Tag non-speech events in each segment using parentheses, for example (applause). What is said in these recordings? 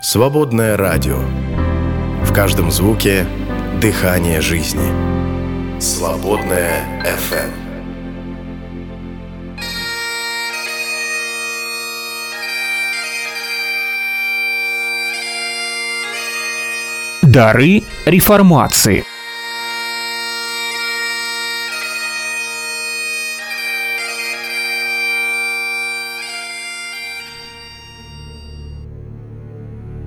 Свободное радио. В каждом звуке – дыхание жизни. Свободное FM. Дары реформации –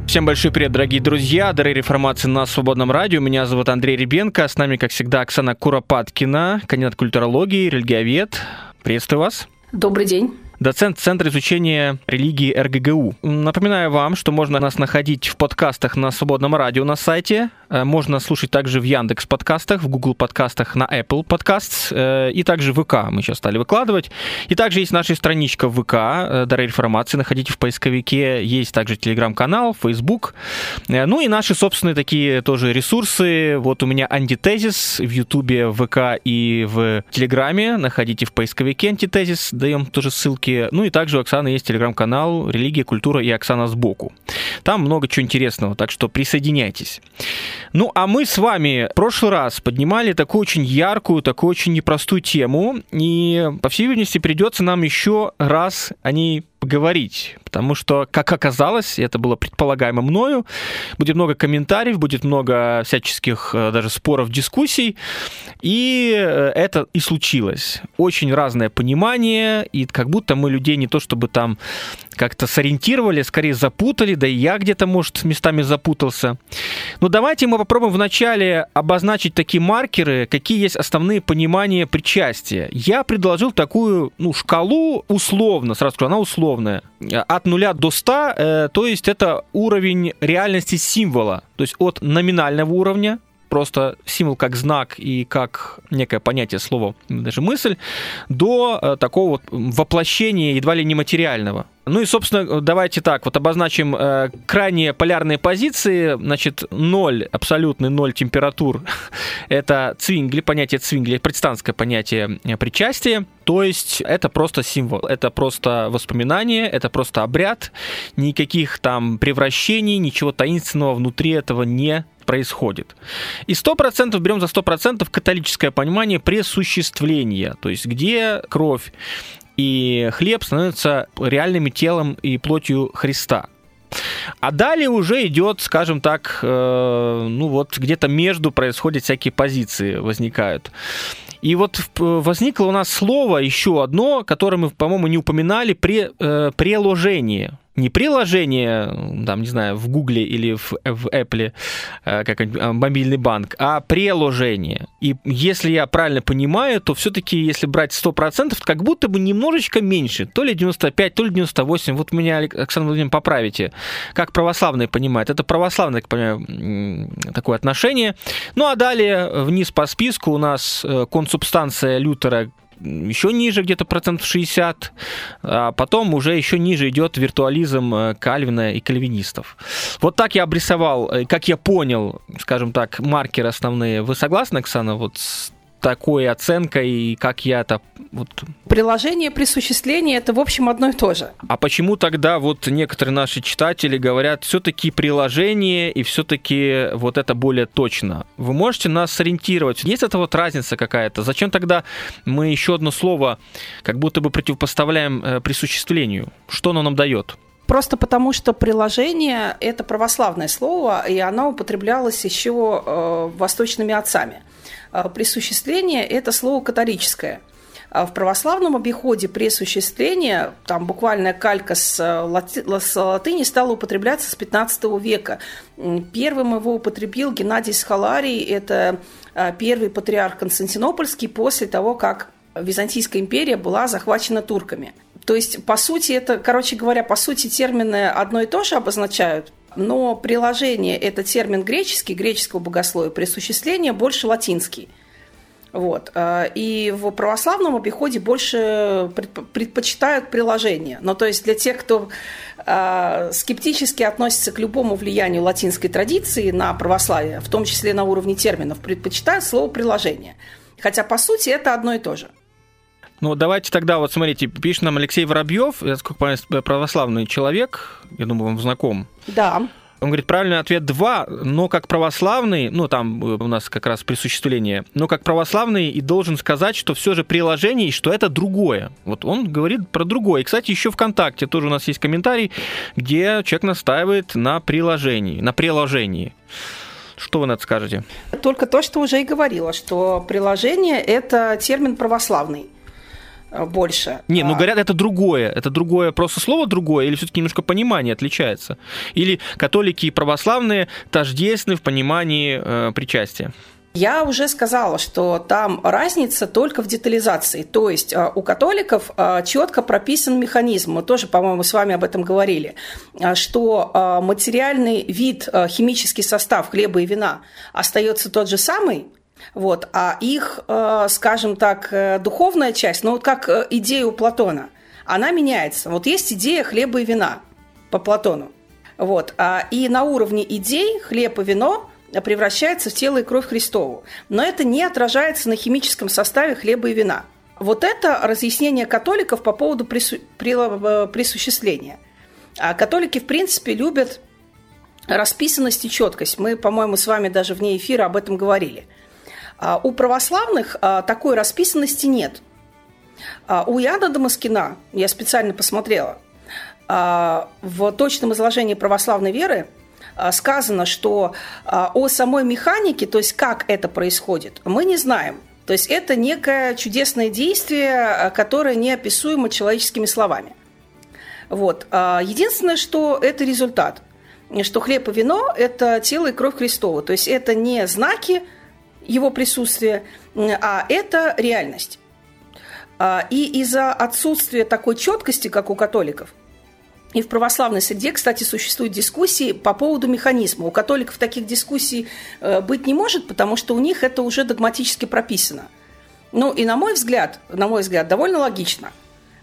Всем большой привет, дорогие друзья, дары реформации на Свободном радио. Меня зовут Андрей Ребенко, с нами, как всегда, Оксана Куропаткина, кандидат культурологии, религиовед. Приветствую вас. Добрый день доцент Центра изучения религии РГГУ. Напоминаю вам, что можно нас находить в подкастах на Свободном радио на сайте, можно слушать также в Яндекс подкастах, в Google подкастах, на Apple Podcasts э, и также в ВК мы сейчас стали выкладывать. И также есть наша страничка в ВК, э, Дары информации, находите в поисковике, есть также телеграм-канал, Facebook, ну и наши собственные такие тоже ресурсы. Вот у меня антитезис в Ютубе, в ВК и в Телеграме, находите в поисковике антитезис, даем тоже ссылки. Ну и также у Оксаны есть телеграм-канал «Религия, культура и Оксана сбоку». Там много чего интересного, так что присоединяйтесь. Ну, а мы с вами в прошлый раз поднимали такую очень яркую, такую очень непростую тему, и, по всей видимости, придется нам еще раз о ней поговорить, потому что, как оказалось, это было предполагаемо мною, будет много комментариев, будет много всяческих э, даже споров, дискуссий, и э, это и случилось. Очень разное понимание, и как будто мы людей не то чтобы там как-то сориентировали, скорее запутали, да и я где-то, может, местами запутался. Но давайте мы попробуем вначале обозначить такие маркеры, какие есть основные понимания причастия. Я предложил такую, ну, шкалу условно, сразу скажу, она условная. От нуля до 100, э, то есть это уровень реальности символа. То есть от номинального уровня, просто символ как знак и как некое понятие слова, даже мысль, до э, такого вот воплощения едва ли нематериального. Ну и, собственно, давайте так, вот обозначим э, крайне полярные позиции. Значит, ноль, абсолютный ноль температур. это цвингли, понятие цвингли, предстанское понятие э, причастия. То есть это просто символ, это просто воспоминание, это просто обряд. Никаких там превращений, ничего таинственного внутри этого не происходит. И 100% берем за 100% католическое понимание пресуществления, то есть где кровь и хлеб становятся реальными телом и плотью Христа. А далее уже идет, скажем так, э, ну вот где-то между происходят всякие позиции, возникают. И вот возникло у нас слово еще одно, которое мы, по-моему, не упоминали, при, э, преложение не приложение, там, не знаю, в Гугле или в, в Apple, э, как э, мобильный банк, а приложение. И если я правильно понимаю, то все-таки, если брать 100%, как будто бы немножечко меньше, то ли 95, то ли 98. Вот меня, Александр Владимирович, поправите. Как православные понимают? Это православное, так понимаю, такое отношение. Ну, а далее вниз по списку у нас э, консубстанция Лютера еще ниже, где-то процентов 60, а потом уже еще ниже идет виртуализм э, Кальвина и кальвинистов. Вот так я обрисовал, э, как я понял, скажем так, маркеры основные. Вы согласны, Оксана, вот с такой оценкой, и как я это... Вот... Приложение, присуществление – это, в общем, одно и то же. А почему тогда вот некоторые наши читатели говорят, все-таки приложение и все-таки вот это более точно? Вы можете нас сориентировать? Есть это вот разница какая-то? Зачем тогда мы еще одно слово как будто бы противопоставляем э, присуществлению? Что оно нам дает? Просто потому, что приложение – это православное слово, и оно употреблялось еще э, восточными отцами. А, присуществление – это слово католическое. А в православном обиходе пресуществление, там буквально калька с, э, лати, с латыни стала употребляться с 15 века. Первым его употребил Геннадий Схаларий, это э, первый патриарх Константинопольский после того, как Византийская империя была захвачена турками. То есть, по сути, это, короче говоря, по сути, термины одно и то же обозначают, но приложение – это термин греческий, греческого богословия, присуществление больше латинский. Вот. Э, и в православном обиходе больше предпочитают приложение. Но то есть для тех, кто э, скептически относится к любому влиянию латинской традиции на православие, в том числе на уровне терминов, предпочитают слово приложение. Хотя, по сути, это одно и то же. Ну, давайте тогда, вот смотрите, пишет нам Алексей Воробьев, я, сколько понимаю, православный человек, я думаю, вам знаком. Да. Он говорит, правильный ответ 2, но как православный, ну там э, у нас как раз присуществление, но как православный и должен сказать, что все же приложение, и что это другое. Вот он говорит про другое. И, кстати, еще ВКонтакте тоже у нас есть комментарий, где человек настаивает на приложении, на приложении. Что вы на это скажете? Только то, что уже и говорила, что приложение – это термин православный. Э, больше. Не, ну а говорят, это другое. Это другое, просто слово другое, или все-таки немножко понимание отличается? Или католики и православные тождественны в понимании э, причастия? Я уже сказала, что там разница только в детализации. То есть э, у католиков четко прописан механизм, мы тоже, по-моему, с вами об этом говорили, что материальный вид, химический состав хлеба и вина остается тот же самый, вот. А их, э, скажем так, э, духовная часть, ну вот как э, идея у Платона, она меняется. Вот есть идея хлеба и вина по Платону. Вот. А и на уровне идей хлеб и вино превращается в тело и кровь Христову. Но это не отражается на химическом составе хлеба и вина. Вот это разъяснение католиков по поводу прису... присуществления. А католики, в принципе, любят расписанность и четкость. Мы, по-моему, с вами даже вне эфира об этом говорили – у православных а, такой расписанности нет. А, у Яна Дамаскина, я специально посмотрела, в точном изложении православной веры сказано, что о самой механике, то есть как это происходит, мы не знаем. То есть это некое чудесное действие, которое неописуемо человеческими словами. Вот. Единственное, что это результат, что хлеб и вино – это тело и кровь Христова. То есть это не знаки, его присутствие, а это реальность. А, и из-за отсутствия такой четкости, как у католиков, и в православной среде, кстати, существуют дискуссии по поводу механизма. У католиков таких дискуссий э, быть не может, потому что у них это уже догматически прописано. Ну и на мой взгляд, на мой взгляд, довольно логично.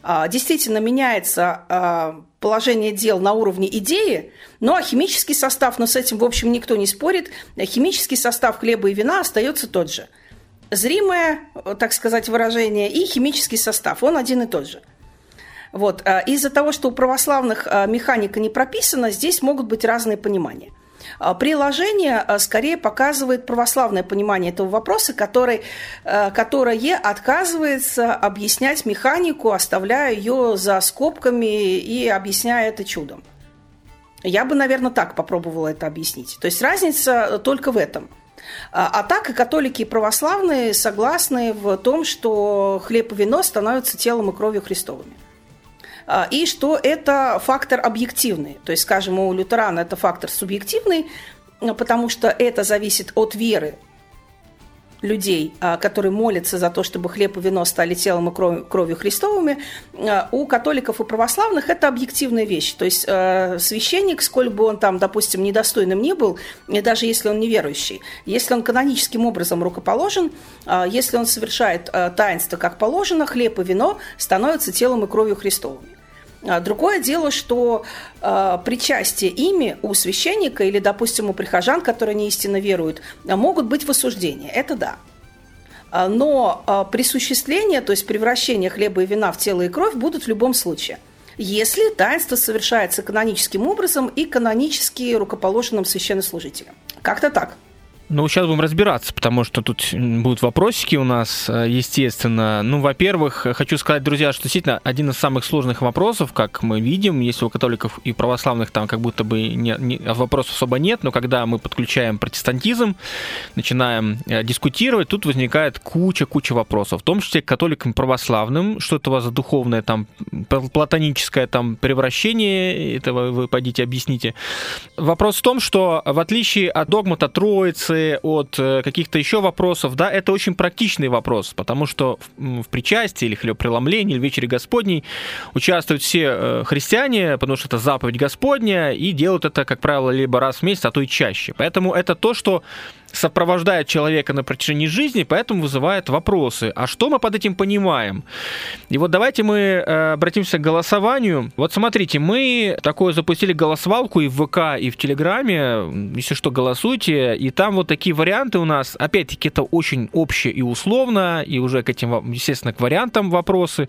А, действительно меняется а, положение дел на уровне идеи, ну а химический состав, но с этим, в общем, никто не спорит, химический состав хлеба и вина остается тот же. Зримое, так сказать, выражение и химический состав, он один и тот же. Вот. А из-за того, что у православных механика не прописана, здесь могут быть разные понимания – приложение а, скорее показывает православное понимание этого вопроса, который, а, которое отказывается объяснять механику, оставляя ее за скобками и объясняя это чудом. Я бы, наверное, так попробовала это объяснить. То есть разница только в этом. А так и католики и православные согласны в том, что хлеб и вино становятся телом и кровью Христовыми. А, и что это фактор объективный. То есть, скажем, у лютерана это фактор субъективный, потому что это зависит от веры людей, а, которые молятся за то, чтобы хлеб и вино стали телом и кровью Христовыми, а, у католиков и православных это объективная вещь. То есть священник, сколь бы он там, допустим, недостойным не был, даже если он неверующий, если он каноническим образом рукоположен, если он совершает таинство как положено, хлеб и вино становятся телом и кровью Христовыми. Другое дело, что э, причастие ими у священника или, допустим, у прихожан, которые не истинно веруют, могут быть в осуждении. Это да. Но присуществление, то есть превращение хлеба и вина в тело и кровь будут в любом случае если таинство совершается каноническим образом и канонически рукоположенным священнослужителем. Как-то так. Ну, сейчас будем разбираться, потому что тут будут вопросики у нас, э, естественно. Ну, во-первых, хочу сказать, друзья, что действительно один из самых сложных вопросов, как мы видим, если у католиков и православных там как будто бы не, не, вопросов особо нет, но когда мы подключаем протестантизм, начинаем э, дискутировать, тут возникает куча-куча вопросов, в том числе к католикам и православным, что это у вас за духовное там платоническое там превращение, этого вы пойдите объясните. Вопрос в том, что в отличие от догмата Троицы, дистанции от э, каких-то еще вопросов, да, это очень практичный вопрос, потому что в, в причастии или хлебопреломлении, или вечере Господней участвуют все э, христиане, потому что это заповедь Господня, и делают это, как правило, либо раз в месяц, а то и чаще. Поэтому это то, что сопровождает человека на протяжении жизни, поэтому вызывает вопросы. А что мы под этим понимаем? И вот давайте мы э, обратимся к голосованию. Вот смотрите, мы такое запустили голосовалку и в ВК, и в Телеграме. Если что, голосуйте. И там вот такие варианты у нас. Опять-таки, это очень общее и условно, и уже к этим, естественно, к вариантам вопросы.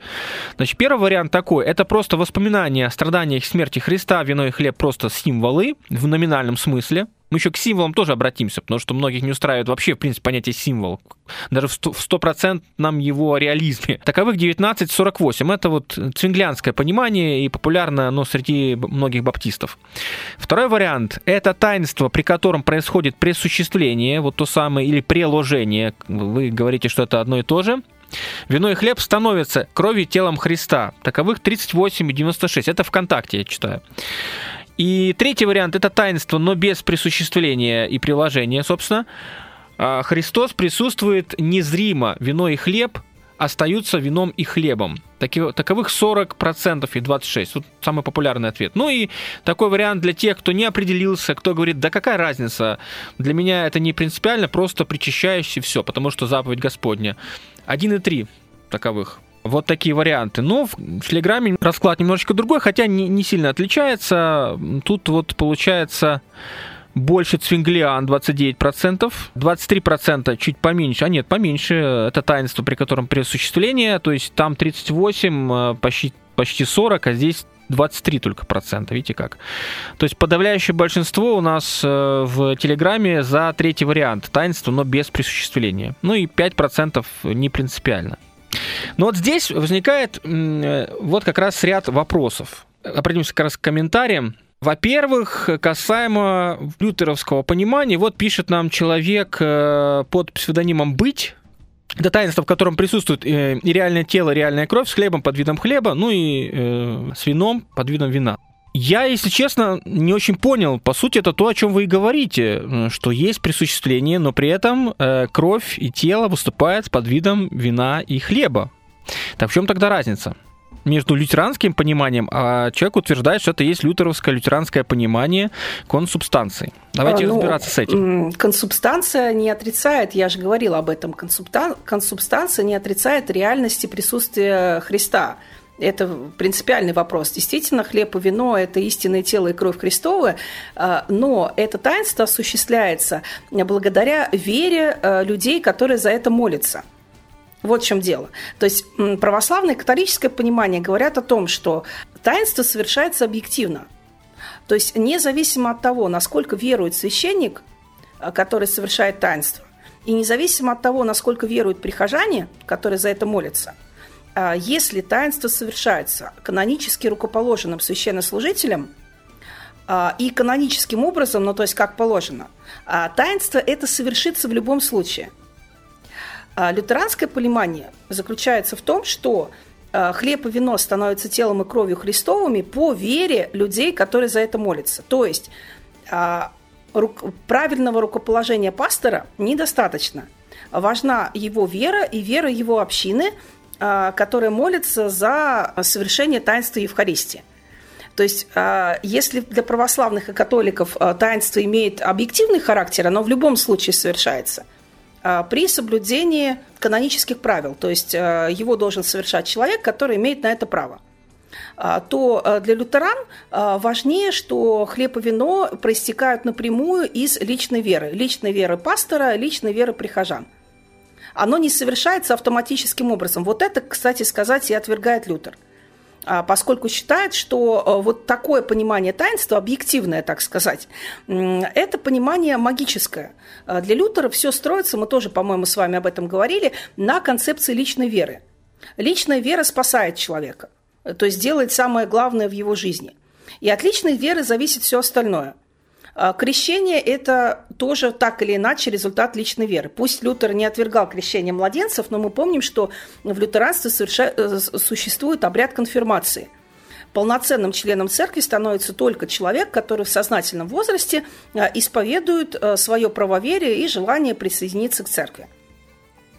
Значит, первый вариант такой. Это просто воспоминания о страданиях смерти Христа, вино и хлеб просто символы в номинальном смысле. Мы еще к символам тоже обратимся, потому что многих не устраивает вообще, в принципе, понятие символ. Даже в 100% нам его реализме. (laughs) Таковых 1948. Это вот цвинглянское понимание и популярно оно среди многих баптистов. Второй вариант – это таинство, при котором происходит пресуществление, вот то самое, или преложение. Вы говорите, что это одно и то же. Вино и хлеб становятся кровью и телом Христа. Таковых 38 и 96. Это ВКонтакте я читаю. И третий вариант – это таинство, но без присуществления и приложения, собственно. А, Христос присутствует незримо. Вино и хлеб остаются вином и хлебом. Таковых 40% и 26%. Вот самый популярный ответ. Ну и такой вариант для тех, кто не определился, кто говорит, да какая разница, для меня это не принципиально, просто причащающий все, потому что заповедь Господня. 1,3 таковых. Вот такие варианты. Но в Телеграме расклад немножечко другой, хотя не, не сильно отличается. Тут вот получается больше Цвинглиан 29%, 23% чуть поменьше, а нет, поменьше, это таинство, при котором при осуществлении, то есть там 38, э, почти, почти 40, а здесь 23 только процента, видите как. То есть подавляющее большинство у нас э, в Телеграме за третий вариант, таинство, но без присуществления. Ну и 5% не принципиально. Но вот здесь возникает э, вот как раз ряд вопросов. Обратимся как раз к комментариям. Во-первых, касаемо лютеровского понимания, вот пишет нам человек э, под псевдонимом «Быть», это таинство, в котором присутствует э, и реальное тело, и реальная кровь с хлебом под видом хлеба, ну и э, с вином под видом вина. Я, если честно, не очень понял. По сути, это то, о чем вы и говорите, что есть присуществление, но при этом э, кровь и тело выступают под видом вина и хлеба. Так в чем тогда разница? между лютеранским пониманием, а человек утверждает, что это есть лютеровское лютеранское понимание консубстанции. Давайте а, ну, разбираться с этим. Консубстанция не отрицает, я же говорила об этом, консубстанция не отрицает реальности присутствия Христа. Это принципиальный вопрос. Действительно, хлеб и вино – это истинное тело и кровь Христова, а, но это таинство осуществляется благодаря вере э, людей, которые за это молятся – вот в чем дело. То есть православное и католическое понимание говорят о том, что таинство совершается объективно. То есть независимо от того, насколько верует священник, э, который совершает таинство, и независимо от того, насколько веруют прихожане, которые за это молятся, если таинство совершается канонически рукоположенным священнослужителем э, и каноническим образом, ну то есть как положено, таинство это совершится в любом случае – а лютеранское понимание заключается в том, что а, хлеб и вино становятся телом и кровью Христовыми по вере людей, которые за это молятся. То есть а, правильного рукоположения пастора недостаточно. Важна его вера и вера его общины, которая молится за совершение таинства Евхаристии. То есть, если для православных и католиков таинство имеет объективный характер, оно в любом случае совершается – а, при соблюдении канонических правил, то есть а, его должен совершать человек, который имеет на это право а, то для лютеран важнее, что хлеб и вино проистекают напрямую из личной веры. Личной веры пастора, личной веры прихожан. Оно не совершается автоматическим образом. Вот это, кстати сказать, и отвергает Лютер – а, поскольку считает, что э, вот такое понимание таинства, объективное, так сказать, это понимание магическое. А, для Лютера все строится, мы тоже, по-моему, с вами об этом говорили, на концепции личной веры. Личная вера спасает человека, то есть делает самое главное в его жизни. И от личной веры зависит все остальное – крещение – это тоже так или иначе результат личной веры. Пусть Лютер не отвергал крещение младенцев, но мы помним, что в лютеранстве э, существует обряд конфирмации. Полноценным членом церкви становится только человек, который в сознательном возрасте э, исповедует э, свое правоверие и желание присоединиться к церкви.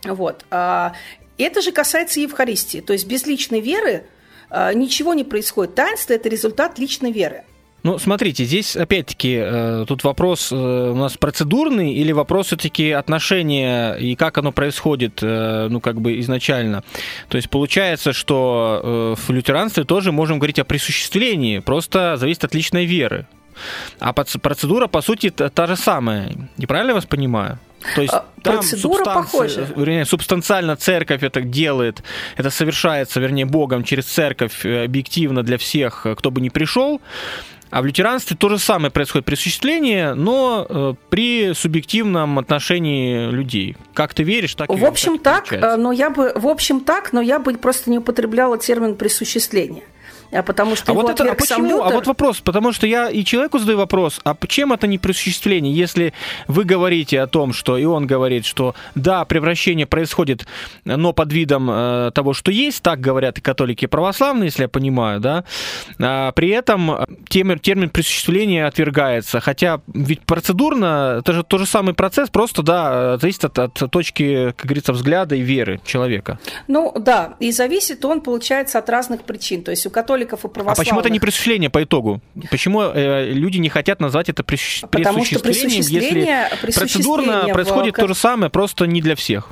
Вот. А, это же касается Евхаристии. То есть без личной веры ничего не происходит. Таинство – это результат личной веры. Ну, смотрите, здесь опять-таки э, тут вопрос э, у нас процедурный или вопрос все-таки отношения и как оно происходит, э, ну, как бы изначально. То есть получается, что в лютеранстве тоже можем говорить о присуществлении, просто зависит от личной веры. А процедура, по сути, та же самая. Неправильно я вас понимаю? То есть а, там процедура похожа. Вернее, субстанциально церковь это делает, это совершается, вернее, Богом через церковь объективно для всех, кто бы ни пришел. А в лютеранстве то же самое происходит при осуществлении, но э, при субъективном отношении людей. Как ты веришь, так и В общем так, так но я бы, в общем так, но я бы просто не употребляла термин присуществление. А потому что а вот это, а почему? Лютер... А вот вопрос, потому что я и человеку задаю вопрос, а чем это не присуществление, если вы говорите о том, что и он говорит, что да, превращение происходит, но под видом э, того, что есть, так говорят и католики, и православные, если я понимаю, да, а при этом термин, термин присуществления отвергается, хотя ведь процедурно это же тот же самый процесс, просто, да, зависит от, от точки, как говорится, взгляда и веры человека. Ну, да, и зависит он, получается, от разных причин, то есть у католиков католиков и православных. А почему это не присуществление по итогу? Почему э, люди не хотят назвать это прису... Потому присуществлением, если процедурно происходит в... то же самое, просто не для всех?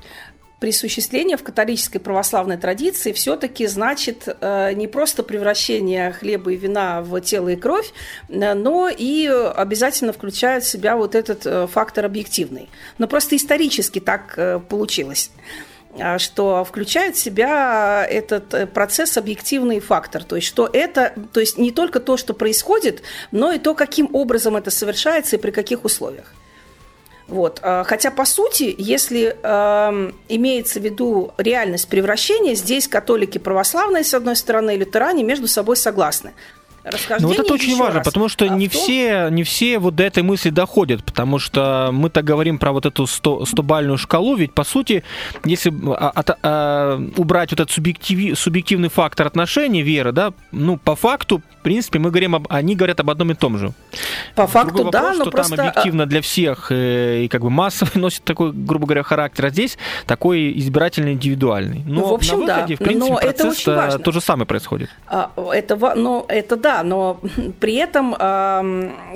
присуществление в католической православной традиции все-таки значит э, не просто превращение хлеба и вина в тело и кровь, э, но и обязательно включает в себя вот этот э, фактор объективный. Но просто исторически так получилось. А, что включает в себя этот э, процесс объективный фактор, то есть что это, то есть не только то, что происходит, но и то, каким образом это совершается и при каких условиях. Вот. А, хотя, по сути, если э, имеется в виду реальность превращения, здесь католики православные, с одной стороны, и лютеране между собой согласны расхождение. Ну вот это очень важно, раз. потому что а не, том... все, не все вот до этой мысли доходят, потому что мы-то говорим про вот эту 100, 100 шкалу, ведь по сути, если а, а, а, убрать вот этот субъектив, субъективный фактор отношений, веры, да, ну по факту, в принципе, мы говорим, об, они говорят об одном и том же. По факту, вопрос, да, но что просто... там объективно для всех э, и как бы массовый (laughs) носит такой, грубо говоря, характер, а здесь такой избирательный, индивидуальный. Но ну, в общем, на выходе, да. в принципе, но процесс это очень важно. то же самое происходит. А, это, ну, это да, но (laughs) при этом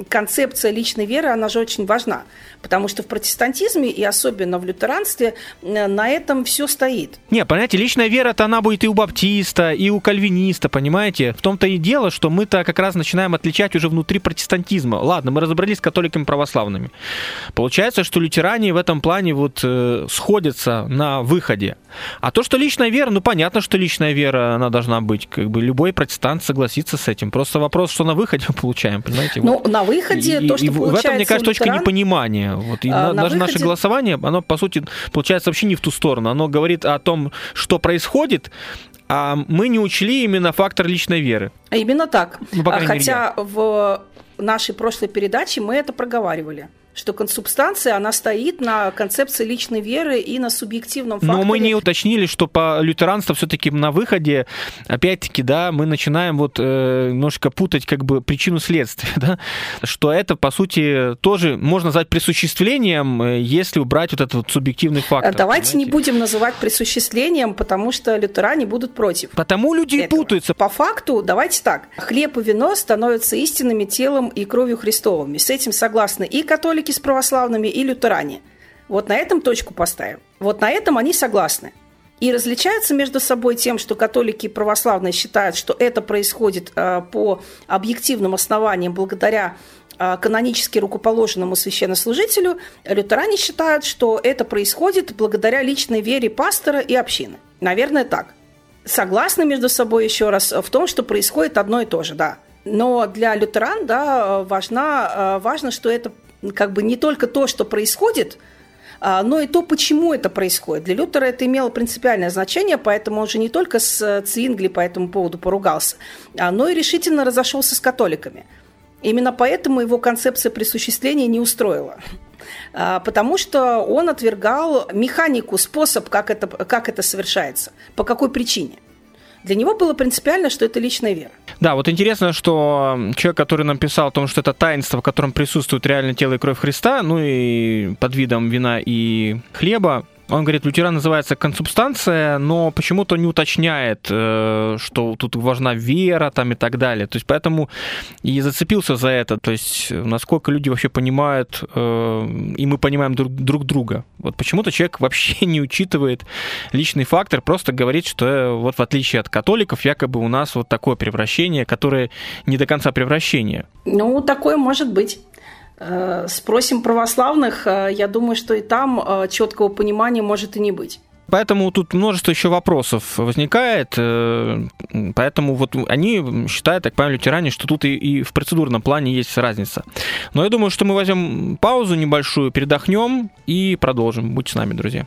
концепция личной веры, она же очень важна, потому что в протестантизме и особенно в лютеранстве э, на этом все стоит. Не, понимаете, личная вера-то она будет и у баптиста, и у кальвиниста, понимаете? В том-то и дело, что мы-то как раз начинаем отличать уже внутри протестантизма. Ладно, мы разобрались с католиками православными. Получается, что лютеране в этом плане вот э, сходятся на выходе. А то, что личная вера, ну понятно, что личная вера, она должна быть. Как бы любой протестант согласится с этим. Просто вопрос, что на выходе мы получаем, понимаете? Ну, вот. на выходе и, то, что и получается в этом, мне кажется, точка непонимания. Вот, и а, на, даже выходе... наше голосование, оно, по сути, получается вообще не в ту сторону. Оно говорит о том, что происходит, а мы не учли именно фактор личной веры. Именно так. Ну, Хотя мере, в нашей прошлой передаче мы это проговаривали что консубстанция, она стоит на концепции личной веры и на субъективном факторе. Но мы не уточнили, что по лютеранству все-таки на выходе, опять-таки, да, мы начинаем вот э, немножко путать как бы причину следствия, (laughs) да, что это, по сути, тоже можно назвать присуществлением, э, если убрать вот этот вот субъективный фактор. Давайте понимаете? не будем называть присуществлением, потому что лютеране будут против. Потому люди этого. и путаются. По факту, давайте так, хлеб и вино становятся истинными телом и кровью Христовыми. С этим согласны и католики, католики с православными и лютеране. Вот на этом точку поставим. Вот на этом они согласны. И различаются между собой тем, что католики и православные считают, что это происходит э, по объективным основаниям благодаря э, канонически рукоположенному священнослужителю. Лютеране считают, что это происходит благодаря личной вере пастора и общины. Наверное, так. Согласны между собой еще раз в том, что происходит одно и то же, да. Но для лютеран да, важно, э, важно, что это как бы не только то, что происходит, а, но и то, почему это происходит. Для Лютера это имело принципиальное значение, поэтому он же не только с Цингли по этому поводу поругался, а, но и решительно разошелся с католиками. Именно поэтому его концепция присуществления не устроила. А, потому что он отвергал механику, способ, как это, как это совершается, по какой причине – для него было принципиально, что это личная вера. Да, вот интересно, что человек, который нам писал о том, что это таинство, в котором присутствует реально тело и кровь Христа, ну и под видом вина и хлеба, Он говорит, лютеран называется консубстанция, но почему-то не уточняет, э, что тут важна вера там и так далее. То есть поэтому и зацепился за это. То есть насколько люди вообще понимают, э, и мы понимаем друг, друг друга. Вот почему-то человек вообще (laughs) не учитывает личный фактор, просто говорит, что э, вот в отличие от католиков, якобы у нас вот такое превращение, которое не до конца превращение. Ну, такое может быть. Э, спросим православных, э, я думаю, что и там э, четкого понимания может и не быть. Поэтому тут множество еще вопросов возникает. Поэтому вот они считают, так понимаю, лютеране, что тут и, и в процедурном плане есть разница. Но я думаю, что мы возьмем паузу небольшую, передохнем и продолжим. Будьте с нами, друзья.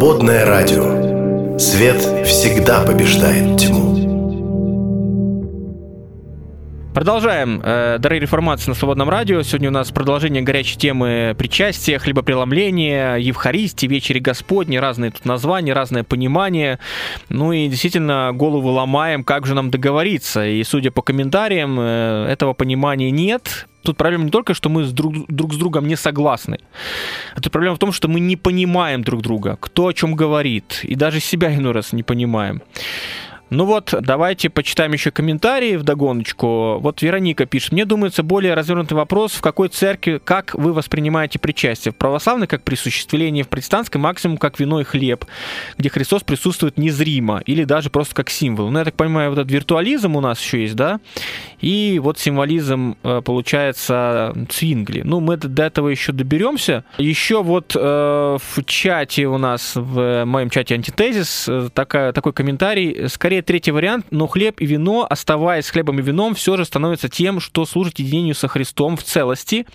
Свободное радио. Свет всегда побеждает тьму. Продолжаем. Э, Дорогие реформации на Свободном радио. Сегодня у нас продолжение горячей темы причастия, хлебопреломления, Евхаристии, Вечери Господни. Разные тут названия, разное понимание. Ну и действительно голову ломаем, как же нам договориться. И судя по комментариям, э, этого понимания нет. Тут проблема не только, что мы с друг, друг с другом не согласны. А тут проблема в том, что мы не понимаем друг друга, кто о чем говорит, и даже себя иной раз не понимаем. Ну вот, давайте почитаем еще комментарии в догоночку. Вот Вероника пишет. Мне думается, более развернутый вопрос, в какой церкви, как вы воспринимаете причастие? В православной, как присуществление, в протестантской максимум как вино и хлеб, где Христос присутствует незримо или даже просто как символ. Ну, я так понимаю, вот этот виртуализм у нас еще есть, да? И вот символизм, э, получается, цвингли. Ну, мы до этого еще доберемся. Еще вот э, в чате у нас, в моем чате антитезис, э, такая, такой комментарий. Скорее Скорее третий вариант, но хлеб и вино, оставаясь хлебом и вином, все же становится тем, что служит единению со Христом в целости.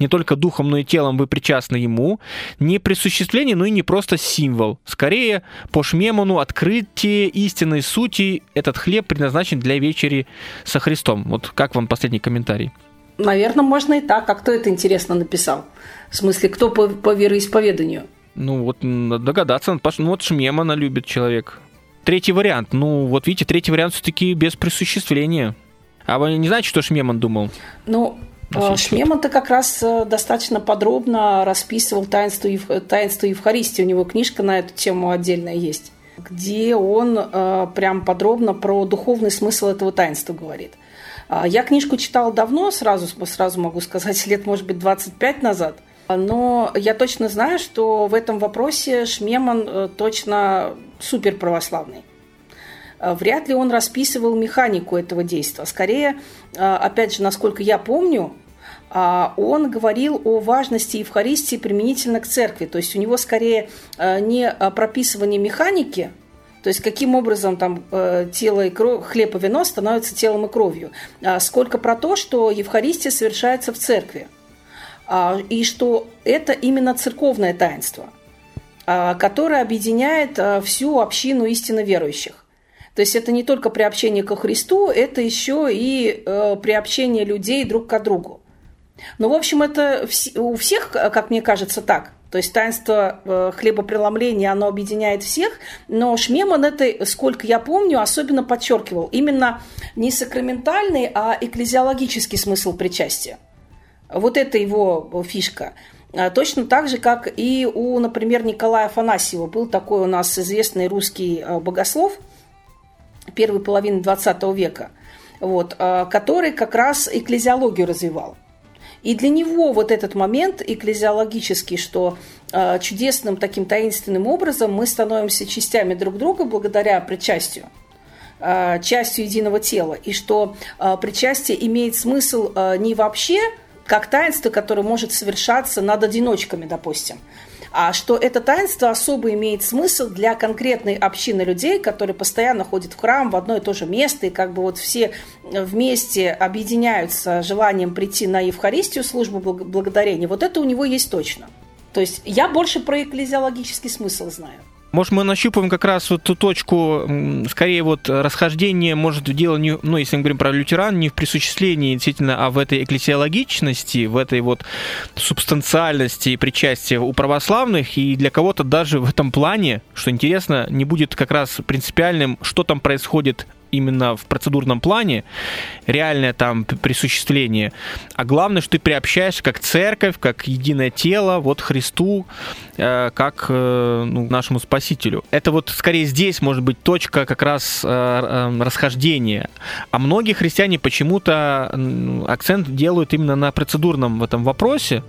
Не только духом, но и телом вы причастны Ему. Не присуществление, но и не просто символ. Скорее, по Шмемону открытие истинной сути этот хлеб предназначен для вечери со Христом. Вот как вам последний комментарий? Наверное, можно и так. А кто это интересно написал? В смысле, кто по, по вероисповеданию? Ну, вот догадаться, ну вот Шмемана любит человек третий вариант. Ну, вот видите, третий вариант все-таки без присуществления. А вы не знаете, что Шмеман думал? Ну, э, Шмеман-то как раз э, достаточно подробно расписывал таинство, таинство Евхаристии. У него книжка на эту тему отдельная есть, где он э, прям подробно про духовный смысл этого таинства говорит. А, я книжку читала давно, сразу, сразу могу сказать, (laughs) лет, может быть, 25 назад. Но я точно знаю, что в этом вопросе Шмеман э, точно супер православный. Э, вряд ли он расписывал механику этого действия. Скорее, э, опять же, насколько я помню, он говорил о важности Евхаристии применительно к церкви. То есть у него скорее не прописывание механики, то есть каким образом там э, тело и кровь, хлеб и вино становятся телом и кровью. А сколько про то, что Евхаристия совершается в церкви. А, и что это именно церковное таинство, а, которое объединяет а, всю общину истинно верующих. То есть это не только приобщение ко Христу, это еще и э, приобщение людей друг к другу. Ну, в общем, это у всех, как мне кажется, так – то есть таинство э, хлебопреломления, оно объединяет всех, но Шмеман это, сколько я помню, особенно подчеркивал. Именно не сакраментальный, а экклезиологический смысл причастия. Вот это его фишка. А точно так же, как и у, например, Николая Афанасьева. Был такой у нас известный русский э, богослов первой половины XX века, вот, э, который как раз экклезиологию развивал. И для него вот этот момент экклезиологический, что чудесным таким таинственным образом мы становимся частями друг друга благодаря причастию частью единого тела, и что причастие имеет смысл не вообще как таинство, которое может совершаться над одиночками, допустим, а что это таинство особо имеет смысл для конкретной общины людей, которые постоянно ходят в храм в одно и то же место, и как бы вот все вместе объединяются желанием прийти на Евхаристию, службу благодарения. Вот это у него есть точно. То есть я больше про экклезиологический смысл знаю. Может, мы нащупаем как раз вот ту точку, скорее вот расхождение, может, дело не, ну, если мы говорим про лютеран, не в присуществлении действительно, а в этой экклесиологичности, в этой вот субстанциальности и причастии у православных, и для кого-то даже в этом плане, что интересно, не будет как раз принципиальным, что там происходит именно в процедурном плане, реальное там присуществление, а главное, что ты приобщаешься как церковь, как единое тело, вот Христу, э, как э, ну, нашему Спасителю. Это вот скорее здесь может быть точка как раз э, э, расхождения. А многие христиане почему-то акцент делают именно на процедурном в этом вопросе,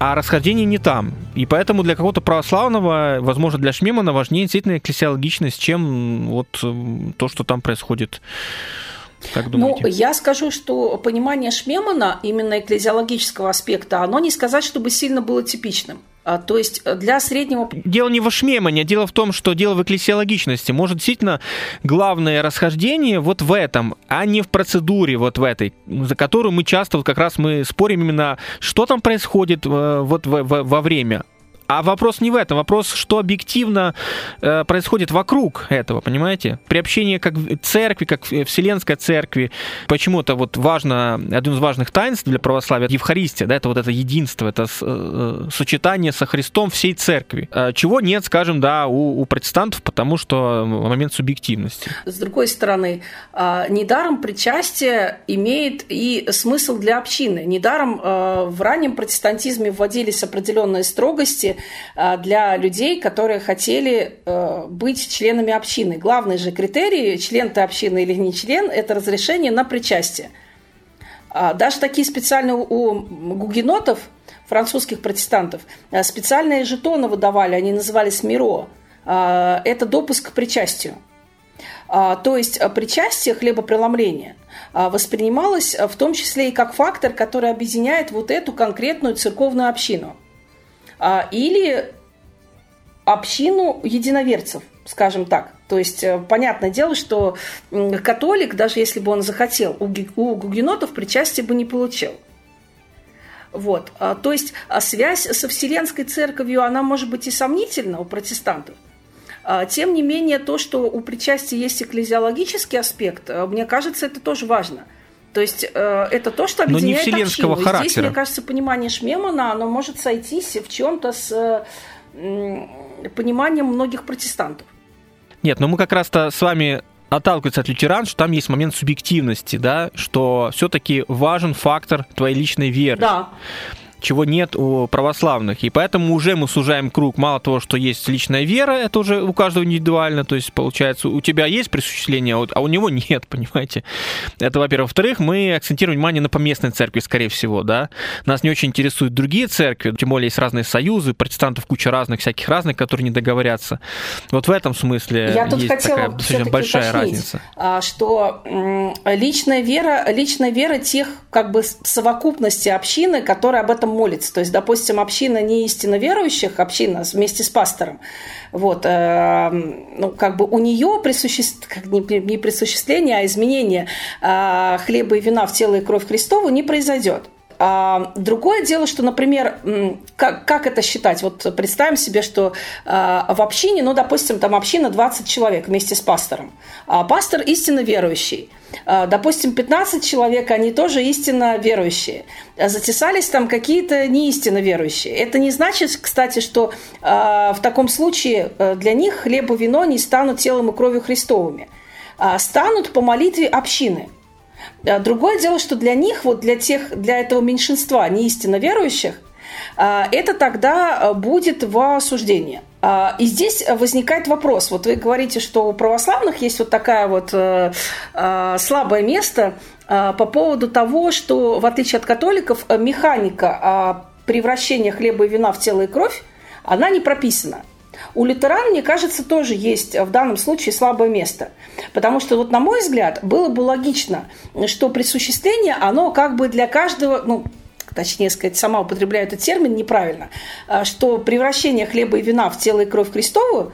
а расхождение не там. И поэтому для какого-то православного, возможно, для Шмемана важнее действительно экклесиологичность, чем вот то, что там происходит. Как думаете? Ну, я скажу, что понимание Шмемана, именно экклезиологического аспекта, оно не сказать, чтобы сильно было типичным. А, то есть э, для среднего... Дело не во шмемане, а дело в том, что дело в экклесиологичности. Может, действительно, главное расхождение вот в этом, а не в процедуре вот в этой, за которую мы часто вот как раз мы спорим именно, что там происходит э, вот во, во, во время. А вопрос не в этом, вопрос, что объективно э, происходит вокруг этого, понимаете? Приобщение как церкви, как вселенской церкви. Почему-то вот важно, один из важных таинств для православия, Евхаристия, да, это вот это единство, это с, э, сочетание со Христом всей церкви. Э, чего нет, скажем, да, у, у протестантов, потому что момент субъективности. С другой стороны, э, недаром причастие имеет и смысл для общины. Недаром э, в раннем протестантизме вводились определенные строгости, Э, для людей, которые хотели э, быть членами общины. Главный же критерий, член ты общины или не член, это разрешение на причастие. А даже такие специальные у гугенотов, французских протестантов, э, специальные жетоны выдавали, они назывались МИРО. Это допуск к причастию. То есть причастие, хлебопреломление воспринималось в том числе и как фактор, который объединяет вот эту конкретную церковную общину – а, или общину единоверцев, скажем так. То есть, э, понятное дело, что католик, даже если бы он захотел, у гугенотов причастие бы не получил. Вот. А, то есть а связь со Вселенской Церковью, она может быть и сомнительна у протестантов. Тем не менее, то, что у причастия есть экклезиологический аспект, э, мне кажется, это тоже важно – то есть э, это то, что объединяет Но не вселенского общину. характера. Здесь, мне кажется, понимание Шмемана, оно может сойтись в чем-то с э, пониманием многих протестантов. Нет, но мы как раз-то с вами отталкиваются от лютеран, что там есть момент субъективности, да, что все-таки важен фактор твоей личной веры. Да. Чего нет у православных. И поэтому уже мы сужаем круг. Мало того, что есть личная вера, это уже у каждого индивидуально. То есть, получается, у тебя есть присуществление, а у него (laughs) нет, понимаете? Это, во-первых. Во-вторых, мы акцентируем внимание на поместной церкви, скорее всего, да. Нас не очень интересуют другие церкви, тем более есть разные союзы, протестантов куча разных, всяких разных, которые не договорятся. Вот в этом смысле Я тут есть хотела такая большая уточнить, разница. А, что личная вера, личная вера тех как бы совокупности общины, которая об этом молится. То есть, допустим, община не истинно верующих, община вместе с пастором, вот, э, ну, как бы у нее присуществ... как не, не присуществление, а изменение э, хлеба и вина в тело и кровь Христову не произойдет. А другое дело, что, например, как, как это считать? Вот представим себе, что а, в общине, ну, допустим, там община 20 человек вместе с пастором. А пастор истинно верующий. А, допустим, 15 человек, они тоже истинно верующие. Затесались там какие-то неистинно верующие. Это не значит, кстати, что а, в таком случае э, для них хлеб и вино не станут телом и кровью Христовыми. А станут по молитве общины – а другое дело, что для них, вот для тех, для этого меньшинства неистинно верующих, а, это тогда а, будет в осуждении. И здесь возникает вопрос. Вот вы говорите, что у православных есть вот такая вот э, слабое место по поводу того, что в отличие от католиков механика превращения хлеба и вина в тело и кровь, она не прописана. У лютеран, мне кажется, тоже есть в данном случае слабое место. Потому что, вот на мой взгляд, было бы логично, что присуществление, оно как бы для каждого, ну, точнее сказать, сама употребляю этот термин неправильно, а, что превращение хлеба и вина в тело и кровь Христову,